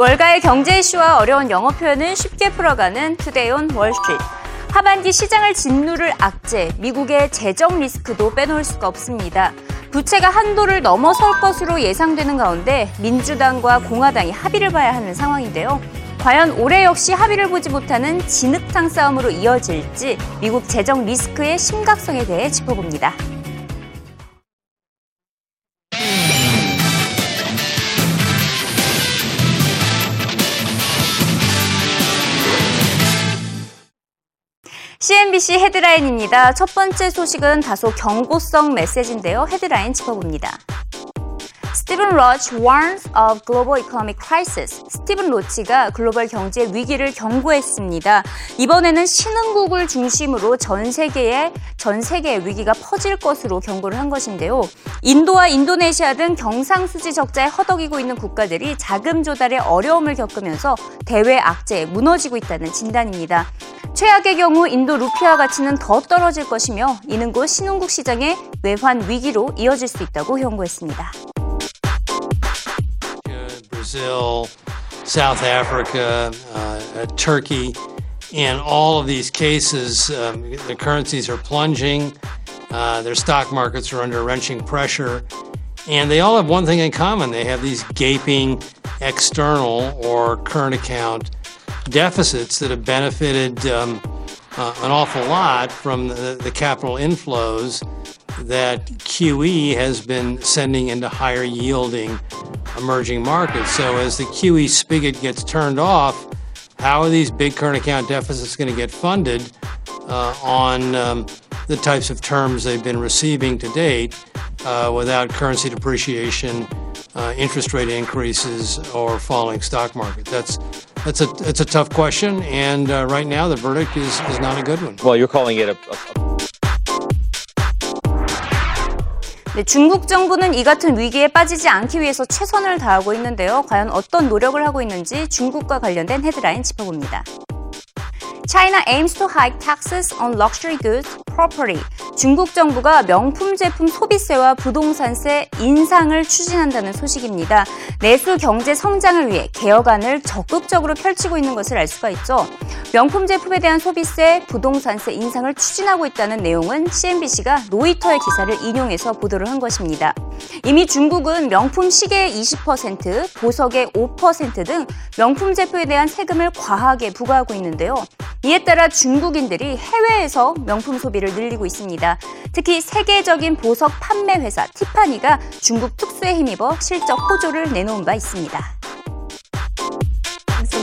월가의 경제 이슈와 어려운 영어 표현을 쉽게 풀어가는 Today on Wall Street. 하반기 시장을 짓누를 악재, 미국의 재정 리스크도 빼놓을 수가 없습니다. 부채가 한도를 넘어설 것으로 예상되는 가운데 민주당과 공화당이 합의를 봐야 하는 상황인데요. 과연 올해 역시 합의를 보지 못하는 진흙탕 싸움으로 이어질지 미국 재정 리스크의 심각성에 대해 짚어봅니다. CNBC 헤드라인입니다. 첫 번째 소식은 다소 경고성 메시지인데요. 헤드라인 짚어봅니다. 스티븐 로치 warns of global economic crisis. 스티븐 로치가 글로벌 경제 위기를 경고했습니다. 이번에는 신흥국을 중심으로 전 세계에 전 세계의 위기가 퍼질 것으로 경고를 한 것인데요. 인도와 인도네시아 등 경상수지 적자에 허덕이고 있는 국가들이 자금 조달에 어려움을 겪으면서 대외 악재에 무너지고 있다는 진단입니다. 최악의 경우 인도 루피아 가치는 더 떨어질 것이며 이는 곧 신흥국 시장의 외환 위기로 이어질 수 있다고 경고했습니다. Brazil, South Africa, uh, Turkey. In all of these cases, um, the currencies are plunging, uh, their stock markets are under wrenching pressure, and they all have one thing in common. They have these gaping external or current account deficits that have benefited um, uh, an awful lot from the, the, capital inflows that QE has been sending into higher yielding emerging markets. So as the QE spigot gets turned off, how are these big current account deficits going to get funded uh, on um, the types of terms they've been receiving to date uh, without currency depreciation, uh, interest rate increases, or falling stock market? That's that's a it's a tough question, and uh, right now the verdict is, is not a good one. Well, you're calling it a, a 네, 중국 정부는 이 같은 위기에 빠지지 않기 위해서 최선을 다하고 있는데요. 과연 어떤 노력을 하고 있는지 중국과 관련된 헤드라인 짚어봅니다. China aims to hike taxes on luxury goods property. 중국 정부가 명품 제품 소비세와 부동산세 인상을 추진한다는 소식입니다. 내수 경제 성장을 위해 개혁안을 적극적으로 펼치고 있는 것을 알 수가 있죠. 명품 제품에 대한 소비세, 부동산세 인상을 추진하고 있다는 내용은 CNBC가 로이터의 기사를 인용해서 보도를 한 것입니다. 이미 중국은 명품 시계의 20%, 보석의 5%등 명품 제품에 대한 세금을 과하게 부과하고 있는데요. 이에 따라 중국인들이 해외에서 명품 소비를 늘리고 있습니다. 특히 세계적인 보석 판매 회사 티파니가 중국 특수에 힘입어 실적 호조를 내놓은 바 있습니다.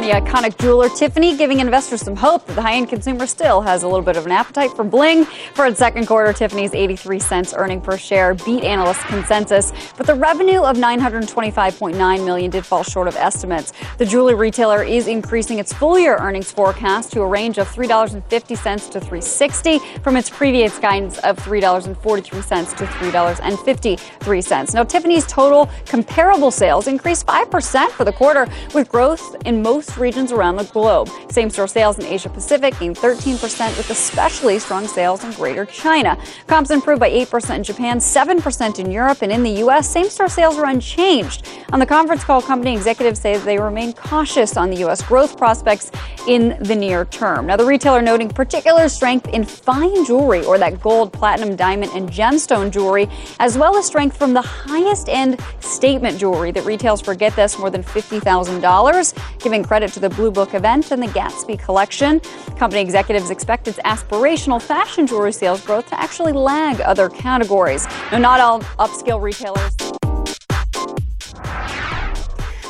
The iconic jeweler Tiffany, giving investors some hope that the high-end consumer still has a little bit of an appetite for bling. For its second quarter, Tiffany's 83 cents earning per share beat analyst consensus, but the revenue of 925.9 million did fall short of estimates. The jewelry retailer is increasing its full-year earnings forecast to a range of $3.50 to 3.60 from its previous guidance of $3.43 to $3.53. Now, Tiffany's total comparable sales increased 5% for the quarter, with growth in most regions around the globe. Same store sales in Asia Pacific gained 13%, with especially strong sales in Greater China. Comps improved by 8% in Japan, 7% in Europe, and in the U.S., same store sales are unchanged. On the conference call, company executives say they remain cautious on the U.S. growth prospects in the near term. Now, the retailer noting particular strength in fine jewelry, or that gold, platinum, diamond, and gemstone jewelry, as well as strength from the highest end statement jewelry that retails for, get this, more than $50,000, giving credit credit to the Blue Book event and the Gatsby collection. Company executives expect its aspirational fashion jewelry sales growth to actually lag other categories. Now, not all upscale retailers.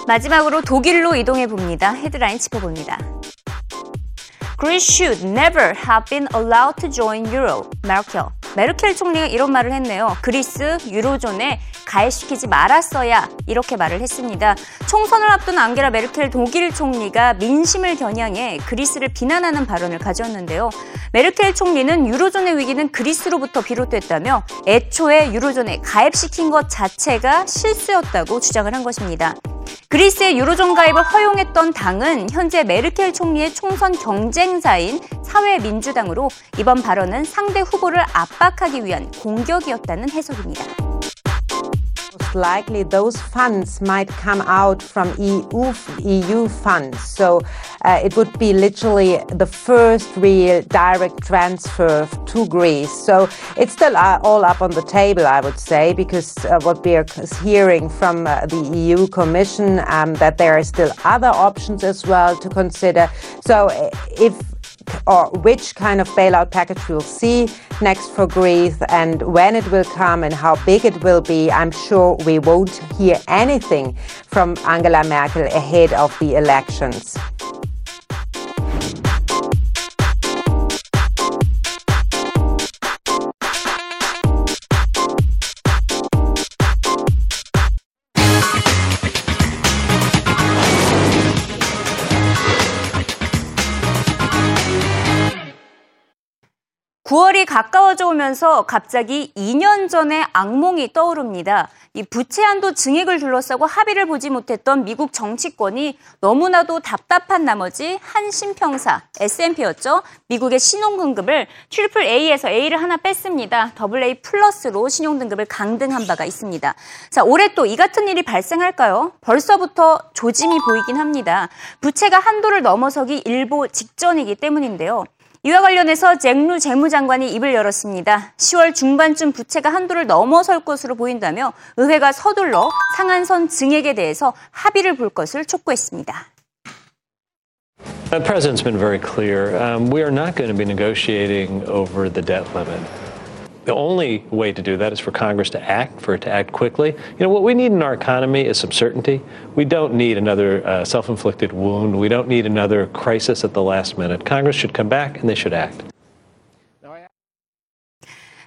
마지막으로 독일로 이동해 봅니다. 헤드라인 짚어봅니다. Greece should never have been allowed to join Euro. Merkel. 메르켈 총리가 이런 말을 했네요. 그리스 유로존에 가입시키지 말았어야 이렇게 말을 했습니다. 총선을 앞둔 앙게라 메르켈 독일 총리가 민심을 겨냥해 그리스를 비난하는 발언을 가졌는데요. 메르켈 총리는 유로존의 위기는 그리스로부터 비롯됐다며 애초에 유로존에 가입시킨 것 자체가 실수였다고 주장을 한 것입니다. 그리스의 유로존 가입을 허용했던 당은 현재 메르켈 총리의 총선 경쟁사인 사회민주당으로 이번 발언은 상대 후보를 압박하기 위한 공격이었다는 해석입니다. Likely those funds might come out from EU, EU funds. So uh, it would be literally the first real direct transfer to Greece. So it's still uh, all up on the table, I would say, because uh, what we are hearing from uh, the EU Commission um, that there are still other options as well to consider. So if or which kind of bailout package we'll see next for Greece and when it will come and how big it will be, I'm sure we won't hear anything from Angela Merkel ahead of the elections. (9월이) 가까워져 오면서 갑자기 (2년) 전의 악몽이 떠오릅니다. 이 부채 한도 증액을 둘러싸고 합의를 보지 못했던 미국 정치권이 너무나도 답답한 나머지 한신평사 S&P였죠. 미국의 신용등급을 triple A에서 A를 하나 뺐습니다. 더블 A 플러스로 신용등급을 강등한 바가 있습니다. 자, 올해 또 이 같은 일이 발생할까요? 벌써부터 조짐이 보이긴 합니다. 부채가 한도를 넘어서기 일보 직전이기 때문인데요. 이와 관련해서 잭루 재무장관이 입을 열었습니다. 10월 중반쯤 부채가 한도를 넘어설 것으로 보인다며 의회가 서둘러 상한선 증액에 대해서 합의를 볼 것을 촉구했습니다. The president's been very clear. Um, we are not going to be negotiating over the debt limit. The only way to do that is for Congress to act, for it to act quickly. You know, what we need in our economy is some certainty. We don't need another uh, self inflicted wound. We don't need another crisis at the last minute. Congress should come back and they should act.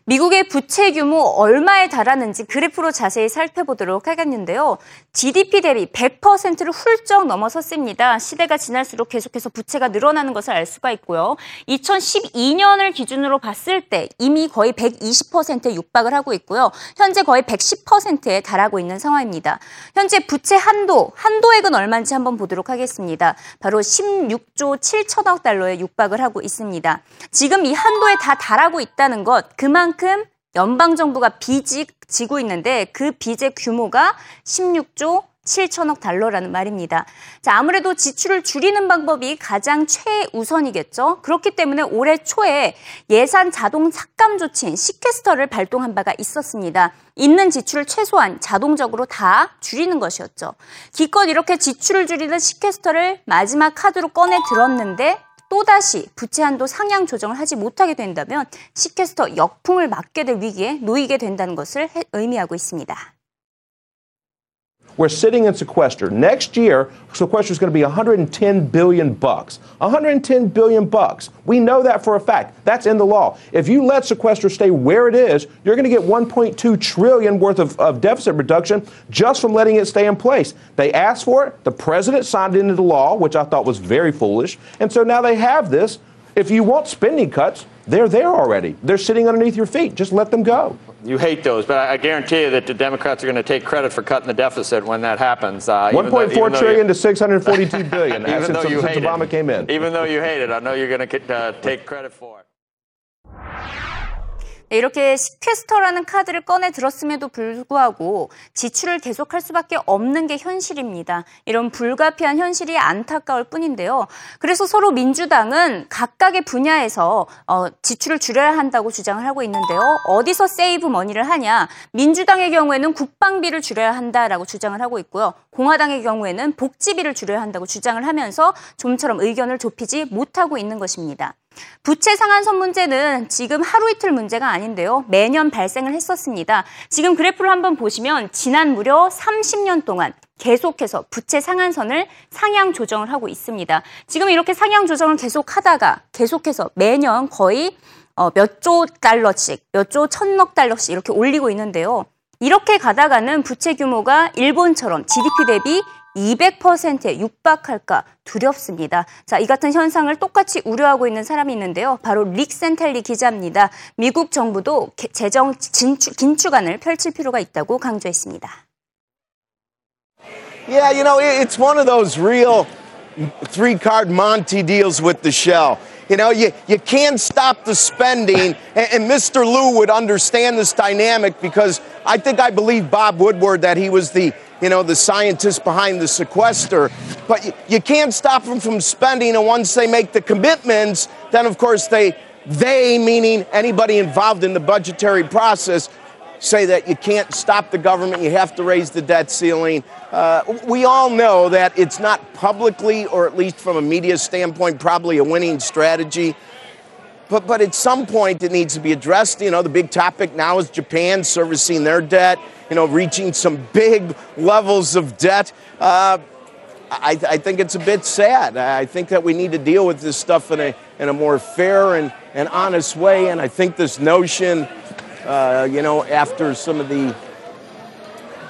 미국의 부채 규모 얼마에 달하는지 그래프로 자세히 살펴보도록 하겠는데요. GDP 대비 100%를 훌쩍 넘어섰습니다. 시대가 지날수록 계속해서 부채가 늘어나는 것을 알 수가 있고요. 2012년을 기준으로 봤을 때 이미 거의 120%에 육박을 하고 있고요. 현재 거의 110%에 달하고 있는 상황입니다. 현재 부채 한도, 한도액은 얼마인지 한번 보도록 하겠습니다. 바로 16조 7천억 달러에 육박을 하고 있습니다. 지금 이 한도에 다 달하고 있다는 것, 그만큼 그만큼 연방 정부가 빚이 지고 있는데 그 빚의 규모가 16조 7천억 달러라는 말입니다. 자, 아무래도 지출을 줄이는 방법이 가장 최우선이겠죠. 그렇기 때문에 올해 초에 예산 자동 삭감 조치인 시퀘스터를 발동한 바가 있었습니다. 있는 지출을 최소한 자동적으로 다 줄이는 것이었죠. 기껏 이렇게 지출을 줄이는 시퀘스터를 마지막 카드로 꺼내 들었는데 또다시 부채 한도 상향 조정을 하지 못하게 된다면 시캐스터 역풍을 맞게 될 위기에 놓이게 된다는 것을 의미하고 있습니다. We're sitting in sequester. Next year, sequester is going to be 110 billion bucks. 110 billion bucks. We know that for a fact. That's in the law. If you let sequester stay where it is, you're going to get 1.2 trillion worth of, of deficit reduction just from letting it stay in place. They asked for it. The president signed it into the law, which I thought was very foolish. And so now they have this. If you want spending cuts, they're there already. They're sitting underneath your feet. Just let them go. You hate those, but I guarantee you that the Democrats are going to take credit for cutting the deficit when that happens. Uh, 1.4 trillion you, to 642 billion even since, though you since hate Obama it. came in. Even though you hate it, I know you're going to uh, take credit for it. 이렇게 시퀘스터라는 카드를 꺼내 들었음에도 불구하고 지출을 계속할 수밖에 없는 게 현실입니다. 이런 불가피한 현실이 안타까울 뿐인데요. 그래서 서로 민주당은 각각의 분야에서 어, 지출을 줄여야 한다고 주장을 하고 있는데요. 어디서 세이브 머니를 하냐? 민주당의 경우에는 국방비를 줄여야 한다라고 주장을 하고 있고요. 공화당의 경우에는 복지비를 줄여야 한다고 주장을 하면서 좀처럼 의견을 좁히지 못하고 있는 것입니다. 부채 상한선 문제는 지금 하루 이틀 문제가 아닌데요. 매년 발생을 했었습니다. 지금 그래프를 한번 보시면 지난 무려 30년 동안 계속해서 부채 상한선을 상향 조정을 하고 있습니다. 지금 이렇게 상향 조정을 계속 하다가 계속해서 매년 거의 어, 몇조 달러씩, 몇 조 천억 달러씩 이렇게 올리고 있는데요. 이렇게 가다가는 부채 규모가 일본처럼 GDP 대비 200%에 육박할까 두렵습니다. 자, 이 같은 현상을 똑같이 우려하고 있는 사람이 있는데요. 바로 릭 센텔리 기자입니다. 미국 정부도 재정 진출, 긴축안을 펼칠 필요가 있다고 강조했습니다. Yeah, you know, it's one of those real three card Monty deals with the shell. You know, you, you can't stop the spending. And, and Mr. Liu would understand this dynamic because I think I believe Bob Woodward that he was the, you know, the scientists behind the sequester. But you, can't stop them from spending. And once they make the commitments, then of course they, they, meaning anybody involved in the budgetary process, say that you can't stop the government, you have to raise the debt ceiling. Uh, we all know that it's not publicly, or at least from a media standpoint, probably a winning strategy. But, but at some point, it needs to be addressed. You know, the big topic now is Japan servicing their debt, you know, reaching some big levels of debt. Uh, I, I, think it's a bit sad. I think that we need to deal with this stuff in a, in a more fair and, and honest way. And I think this notion uh, you know, after some of the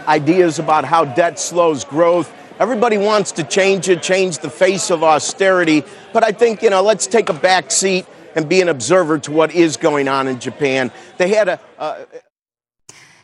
ideas about how debt slows growth. Everybody wants to change it, change the face of austerity. But I think, you know, let's take a back seat and be an observer to what is going on in Japan. They had a. Uh,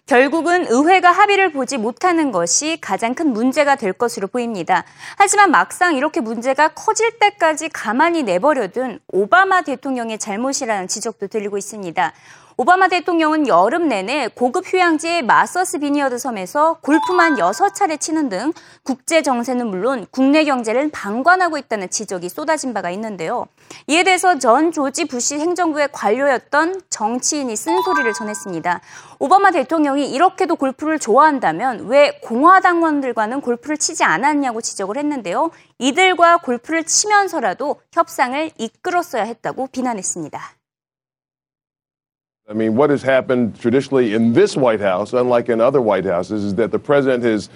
결국은 의회가 합의를 보지 못하는 것이 가장 큰 문제가 될 것으로 보입니다. 하지만 막상 이렇게 문제가 커질 때까지 가만히 내버려둔 오바마 대통령의 잘못이라는 지적도 들리고 있습니다. 오바마 대통령은 여름 내내 고급 휴양지 마서스 비니어드 섬에서 골프만 6차례 치는 등 국제 정세는 물론 국내 경제를 방관하고 있다는 지적이 쏟아진 바가 있는데요. 이에 대해서 전 조지 부시 행정부의 관료였던 정치인이 쓴소리를 전했습니다. 오바마 대통령이 이렇게도 골프를 좋아한다면 왜 공화당원들과는 골프를 치지 않았냐고 지적을 했는데요. 이들과 골프를 치면서라도 협상을 이끌었어야 했다고 비난했습니다. I mean, what has happened traditionally in this White House, unlike in other White Houses, is that the president has,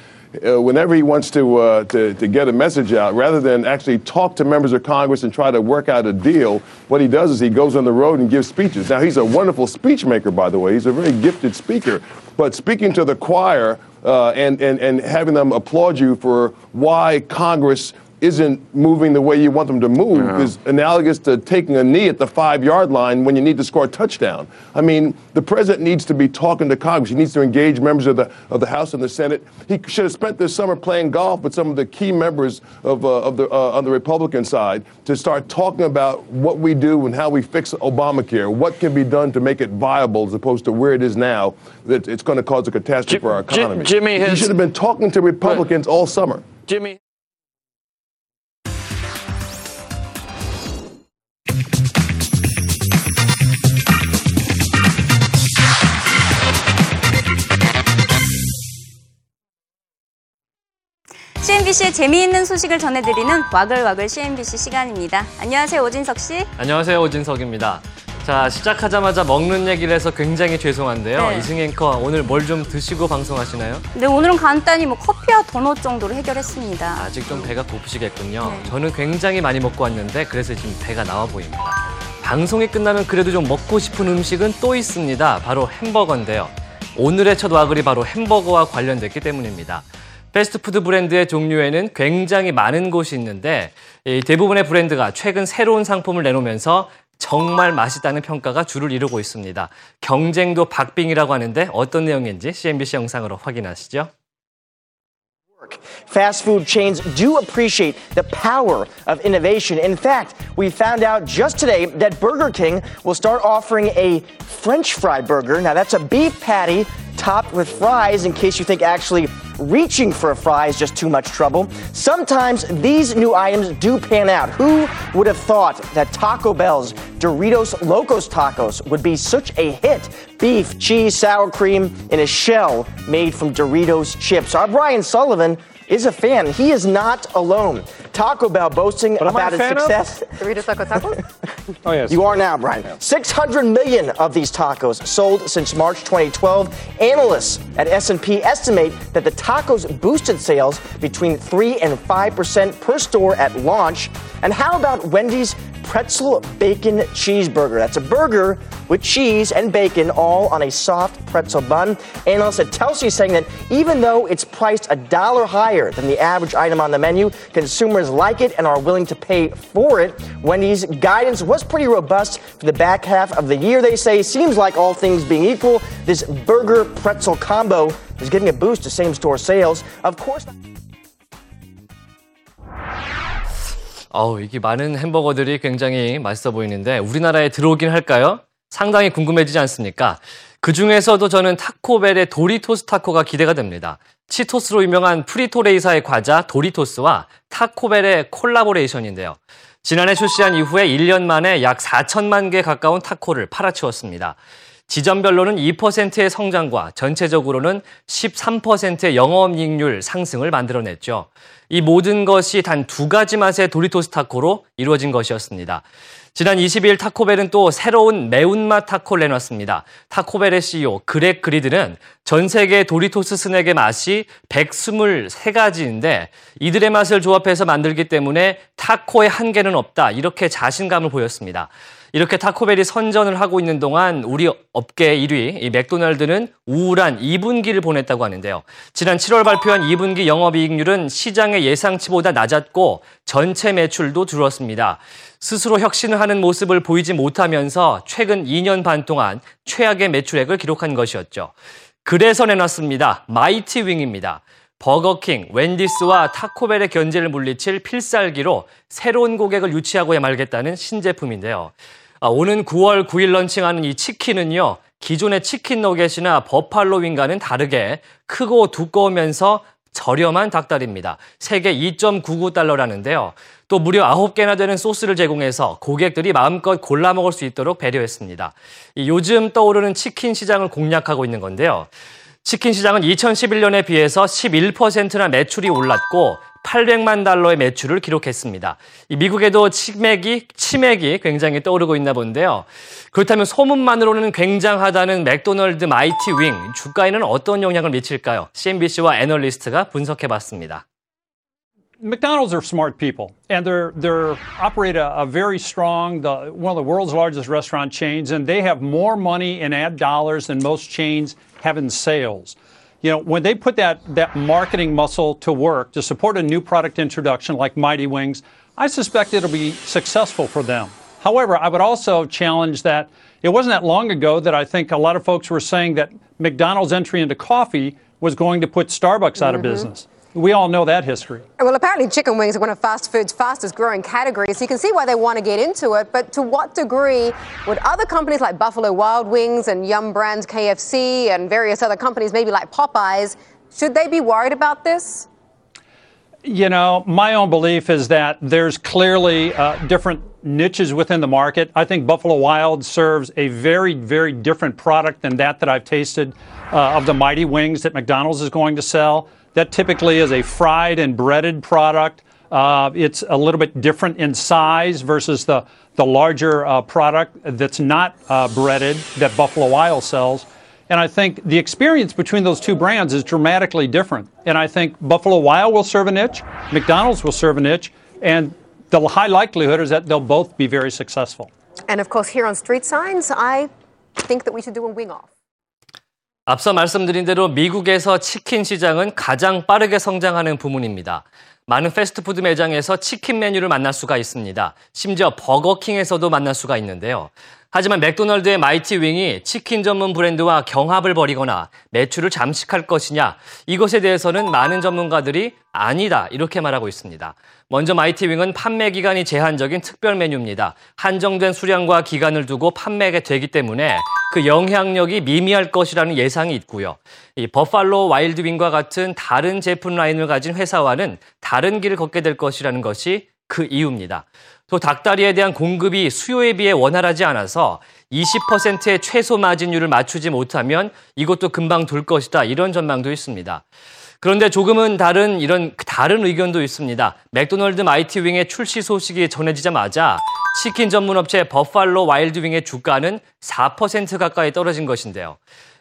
uh, whenever he wants to, uh, to, to get a message out, rather than actually talk to members of Congress and try to work out a deal, what he does is he goes on the road and gives speeches. Now, he's a wonderful speechmaker, by the way. He's a very gifted speaker. But speaking to the choir uh, and, and, and having them applaud you for why Congress isn't moving the way you want them to move yeah. is analogous to taking a knee at the five yard line when you need to score a touchdown. I mean, the president needs to be talking to Congress. He needs to engage members of the, of the House and the Senate. He should have spent this summer playing golf with some of the key members of, uh, of the, uh, on the Republican side to start talking about what we do and how we fix Obamacare, what can be done to make it viable as opposed to where it is now, that it's going to cause a catastrophe Jim, for our economy. Jimmy has, he should have been talking to Republicans all summer. Jimmy. CNBC의 재미있는 소식을 전해드리는 와글와글 CNBC 시간입니다. 안녕하세요, 오진석 씨. 안녕하세요, 오진석입니다. 자, 시작하자마자 먹는 얘기를 해서 굉장히 죄송한데요. 네. 이승 앵커, 오늘 뭘 좀 드시고 방송하시나요? 네, 오늘은 간단히 뭐 커피와 도넛 정도로 해결했습니다. 아직 좀 배가 고프시겠군요. 네. 저는 굉장히 많이 먹고 왔는데 그래서 지금 배가 나와 보입니다. 방송이 끝나면 그래도 좀 먹고 싶은 음식은 또 있습니다. 바로 햄버거인데요. 오늘의 첫 와글이 바로 햄버거와 관련됐기 때문입니다. 패스트푸드 브랜드의 종류에는 굉장히 많은 곳이 있는데 대부분의 브랜드가 최근 새로운 상품을 내놓으면서 정말 맛있다는 평가가 주를 이루고 있습니다. 경쟁도 박빙이라고 하는데 어떤 내용인지 CNBC 영상으로 확인하시죠. Fast food chains do appreciate the power of innovation. In fact, we found out just today that Burger King will start offering a French fry burger. Now, that's a beef patty topped with fries in case you think actually reaching for a fry is just too much trouble. Sometimes these new items do pan out. Who would have thought that Taco Bell's Doritos Locos Tacos would be such a hit? Beef, cheese, sour cream in a shell made from Doritos chips. Our Brian Sullivan is a fan. He is not alone. Taco Bell boasting what about its success. Doritos Taco Tacos? oh, yes. You are now, Brian. 600 million of these tacos sold since March 2012. Analysts at S&P estimate that the tacos boosted sales between 3 and 5% per store at launch. And how about Wendy's pretzel bacon cheeseburger. That's a burger with cheese and bacon all on a soft pretzel bun. Analysts at Telsey saying that even though it's priced a dollar higher than the average item on the menu, consumers like it and are willing to pay for it. Wendy's guidance was pretty robust for the back half of the year, they say. Seems like all things being equal, this burger pretzel combo is giving a boost to same store sales. Of course. 어우, 이게 많은 햄버거들이 굉장히 맛있어 보이는데 우리나라에 들어오긴 할까요? 상당히 궁금해지지 않습니까? 그 중에서도 저는 타코벨의 도리토스 타코가 기대가 됩니다. 치토스로 유명한 프리토레이 사의 과자 도리토스와 타코벨의 콜라보레이션인데요. 지난해 출시한 이후에 1년 만에 약 4천만 개 가까운 타코를 팔아치웠습니다. 지점별로는 2%의 성장과 전체적으로는 13%의 영업이익률 상승을 만들어냈죠. 이 모든 것이 단 두 가지 맛의 도리토스 타코로 이루어진 것이었습니다. 지난 22일 타코벨은 또 새로운 매운맛 타코를 내놨습니다. 타코벨의 CEO 그렉 그리드는 전 세계 도리토스 스낵의 맛이 123가지인데 이들의 맛을 조합해서 만들기 때문에 타코의 한계는 없다. 이렇게 자신감을 보였습니다. 이렇게 타코벨이 선전을 하고 있는 동안 우리 업계 1위 이 맥도날드는 우울한 2분기를 보냈다고 하는데요. 지난 7월 발표한 2분기 영업이익률은 시장의 예상치보다 낮았고 전체 매출도 줄었습니다. 스스로 혁신을 하는 모습을 보이지 못하면서 최근 2년 반 동안 최악의 매출액을 기록한 것이었죠. 그래서 내놨습니다. 마이티 윙입니다. 버거킹, 웬디스와 타코벨의 견제를 물리칠 필살기로 새로운 고객을 유치하고야 말겠다는 신제품인데요. 아, 오는 9월 9일 런칭하는 이 치킨은요, 기존의 치킨 너겟이나 버팔로 윙과는 다르게 크고 두꺼우면서 저렴한 닭다리입니다. 세계 2.99달러라는데요. 또 무려 9개나 되는 소스를 제공해서 고객들이 마음껏 골라 먹을 수 있도록 배려했습니다. 요즘 떠오르는 치킨 시장을 공략하고 있는 건데요. 치킨 시장은 2011년에 비해서 11%나 매출이 올랐고 800만 달러의 매출을 기록했습니다. 미국에도 치맥이, 치맥이 굉장히 떠오르고 있나 본데요. 그렇다면 소문만으로는 굉장하다는 맥도널드 마이티 윙, 주가에는 어떤 영향을 미칠까요? CNBC와 애널리스트가 분석해 봤습니다. McDonald's are smart people, and they're they're operate a, a, very strong, the, one of the world's largest restaurant chains, and they have more money in ad dollars than most chains have in sales. You know, when they put that that marketing muscle to work to support a new product introduction like Mighty Wings, I suspect it'll be successful for them. However, I would also challenge that it wasn't that long ago that I think a lot of folks were saying that McDonald's entry into coffee was going to put Starbucks out mm-hmm. of business. We all know that history. Well, apparently, chicken wings are one of fast food's fastest growing categories. So you can see why they want to get into it. But to what degree would other companies like Buffalo Wild Wings and Yum Brands KFC and various other companies, maybe like Popeyes, should they be worried about this? You know, my own belief is that there's clearly uh, different niches within the market. I think Buffalo Wild serves a very, very different product than that that I've tasted uh, of the Mighty Wings that McDonald's is going to sell. That typically is a fried and breaded product. Uh, it's a little bit different in size versus the, the larger uh, product that's not uh, breaded that Buffalo Wild sells. And I think the experience between those two brands is dramatically different. And I think Buffalo Wild will serve a niche, McDonald's will serve a niche, and the high likelihood is that they'll both be very successful. And of course, here on Street Signs, I think that we should do a wing off. 앞서 말씀드린 대로 미국에서 치킨 시장은 가장 빠르게 성장하는 부문입니다. 많은 패스트푸드 매장에서 치킨 메뉴를 만날 수가 있습니다. 심지어 버거킹에서도 만날 수가 있는데요. 하지만 맥도널드의 마이티 윙이 치킨 전문 브랜드와 경합을 벌이거나 매출을 잠식할 것이냐 이것에 대해서는 많은 전문가들이 아니다 이렇게 말하고 있습니다. 먼저 마이티 윙은 판매 기간이 제한적인 특별 메뉴입니다. 한정된 수량과 기간을 두고 판매가 되기 때문에 그 영향력이 미미할 것이라는 예상이 있고요. 이 버팔로 와일드 윙과 같은 다른 제품 라인을 가진 회사와는 다른 길을 걷게 될 것이라는 것이 그 이유입니다. 또 닭다리에 대한 공급이 수요에 비해 원활하지 않아서 20%의 최소 마진율을 맞추지 못하면 이것도 금방 돌 것이다. 이런 전망도 있습니다. 그런데 조금은 다른 이런 다른 의견도 있습니다. 맥도널드 마이티 윙의 출시 소식이 전해지자마자 치킨 전문 업체 버팔로 와일드 윙의 주가는 4% 가까이 떨어진 것인데요.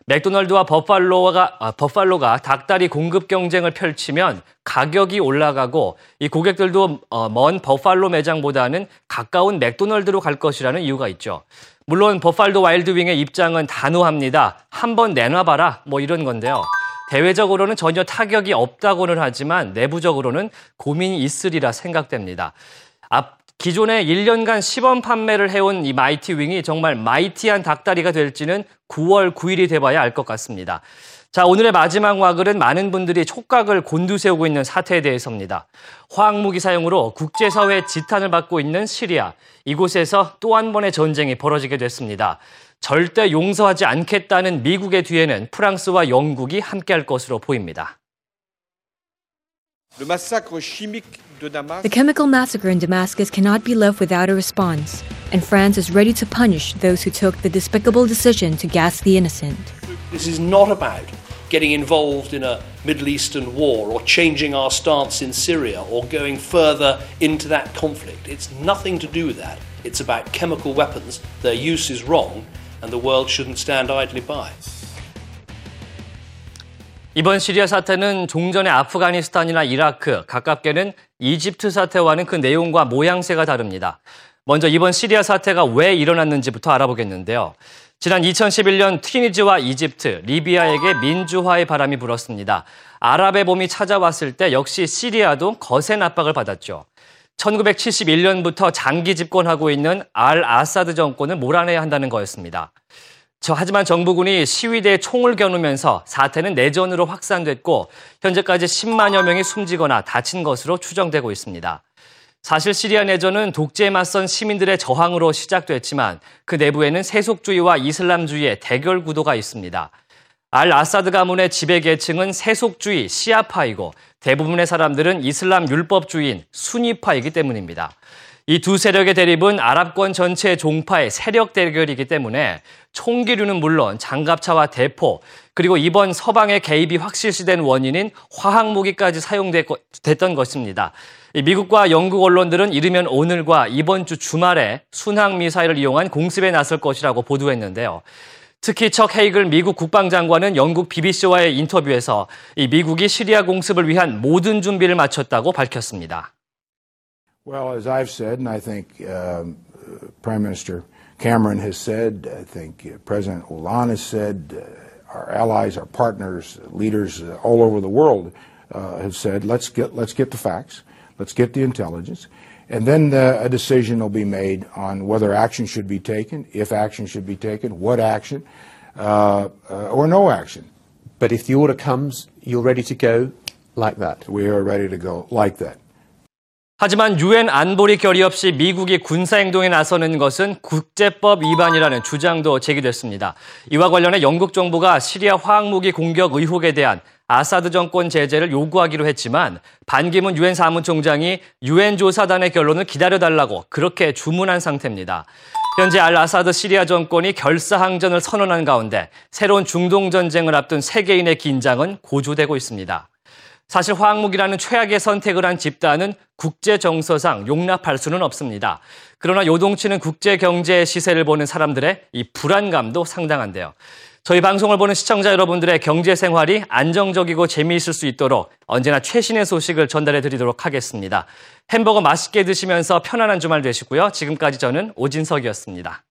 맥도널드와 버팔로가 아, 버팔로가 닭다리 공급 경쟁을 펼치면 가격이 올라가고 이 고객들도 어, 먼 버팔로 매장보다는 가까운 맥도널드로 갈 것이라는 이유가 있죠. 물론 버팔로 와일드 윙의 입장은 단호합니다. 한번 내놔봐라 뭐 이런 건데요. 대외적으로는 전혀 타격이 없다고는 하지만 내부적으로는 고민이 있으리라 생각됩니다. 앞 기존에 1년간 시범 판매를 해온 이 마이티 윙이 정말 mighty한 닭다리가 될지는 9월 9일이 돼봐야 알 것 같습니다. 자, 오늘의 마지막 와글은 많은 분들이 촉각을 곤두세우고 있는 사태에 대해서입니다. 화학무기 사용으로 국제사회의 지탄을 받고 있는 시리아. 이곳에서 또 한 번의 전쟁이 벌어지게 됐습니다. 절대 용서하지 않겠다는 미국의 뒤에는 프랑스와 영국이 함께할 것으로 보입니다. The chemical massacre in Damascus cannot be left without a response, and France is ready to punish those who took the despicable decision to gas the innocent. This is not about getting involved in a Middle Eastern war or changing our stance in Syria or going further into that conflict. It's nothing to do with that. It's about chemical weapons. Their use is wrong, and the world shouldn't stand idly by. 이번 시리아 사태는 종전의 아프가니스탄이나 이라크, 가깝게는 이집트 사태와는 그 내용과 모양새가 다릅니다. 먼저 이번 시리아 사태가 왜 일어났는지부터 알아보겠는데요. 지난 2011년 튀니지와 이집트, 리비아에게 민주화의 바람이 불었습니다. 아랍의 봄이 찾아왔을 때 역시 시리아도 거센 압박을 받았죠. 1971년부터 장기 집권하고 있는 알 아사드 정권을 몰아내야 한다는 거였습니다. 저, 하지만 정부군이 시위대에 총을 겨누면서 사태는 내전으로 확산됐고 현재까지 10만여 명이 숨지거나 다친 것으로 추정되고 있습니다. 사실 시리아 내전은 독재에 맞선 시민들의 저항으로 시작됐지만 그 내부에는 세속주의와 이슬람주의의 대결 구도가 있습니다. 알 아사드 가문의 지배 계층은 세속주의 시아파이고 대부분의 사람들은 이슬람 율법주의인 순위파이기 때문입니다. 이 두 세력의 대립은 아랍권 전체의 종파의 세력 대결이기 때문에 총기류는 물론 장갑차와 대포 그리고 이번 서방의 개입이 확실시된 원인인 화학무기까지 사용됐던 것입니다. 미국과 영국 언론들은 이르면 오늘과 이번 주 주말에 순항미사일을 이용한 공습에 나설 것이라고 보도했는데요. 특히 척 헤이글 미국 국방장관은 영국 BBC와의 인터뷰에서 이 미국이 시리아 공습을 위한 모든 준비를 마쳤다고 밝혔습니다. Well, as I've said, and I think um, Prime Minister Cameron has said, I think uh, President Hollande has said, uh, our allies, our partners, leaders uh, all over the world have said, let's get let's get the facts, let's get the intelligence, and then the, a decision will be made on whether action should be taken, if action should be taken, what action, or no action. But if the order comes, you're ready to go like that. We are ready to go like that. 하지만 유엔 안보리 결의 없이 미국이 군사 행동에 나서는 것은 국제법 위반이라는 주장도 제기됐습니다. 이와 관련해 영국 정부가 시리아 화학무기 공격 의혹에 대한 아사드 정권 제재를 요구하기로 했지만 반기문 유엔 사무총장이 유엔 조사단의 결론을 기다려달라고 그렇게 주문한 상태입니다. 현재 알 아사드 시리아 정권이 결사항전을 선언한 가운데 새로운 중동 전쟁을 앞둔 세계인의 긴장은 고조되고 있습니다. 사실 화학무기라는 최악의 선택을 한 집단은 국제 정서상 용납할 수는 없습니다. 그러나 요동치는 국제 경제 시세를 보는 사람들의 이 불안감도 상당한데요. 저희 방송을 보는 시청자 여러분들의 경제 생활이 안정적이고 재미있을 수 있도록 언제나 최신의 소식을 전달해 드리도록 하겠습니다. 햄버거 맛있게 드시면서 편안한 주말 되시고요. 지금까지 저는 오진석이었습니다.